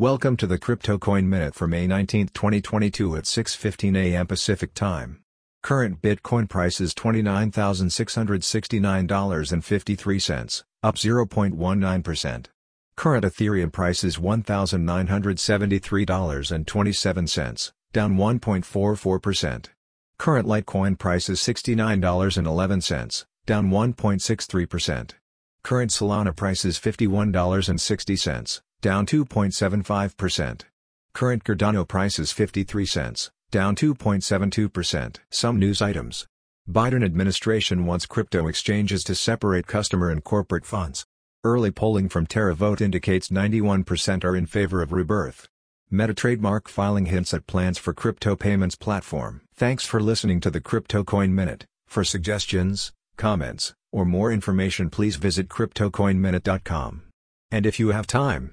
Welcome to the Crypto Coin Minute for May 19, 2022 at 6:15 a.m. Pacific Time. Current Bitcoin price is $29,669.53, up 0.19%. Current Ethereum price is $1,973.27, down 1.44%. Current Litecoin price is $69.11, down 1.63%. Current Solana price is $51.60, down 2.75%. Current Cardano price is 53 cents, down 2.72%. Some news items. Biden administration wants crypto exchanges to separate customer and corporate funds. Early polling from TerraVote indicates 91% are in favor of rebirth. Meta trademark filing hints at plans for crypto payments platform. Thanks for listening to the Crypto Coin Minute. For suggestions, comments, or more information please visit cryptocoinminute.com. And if you have time,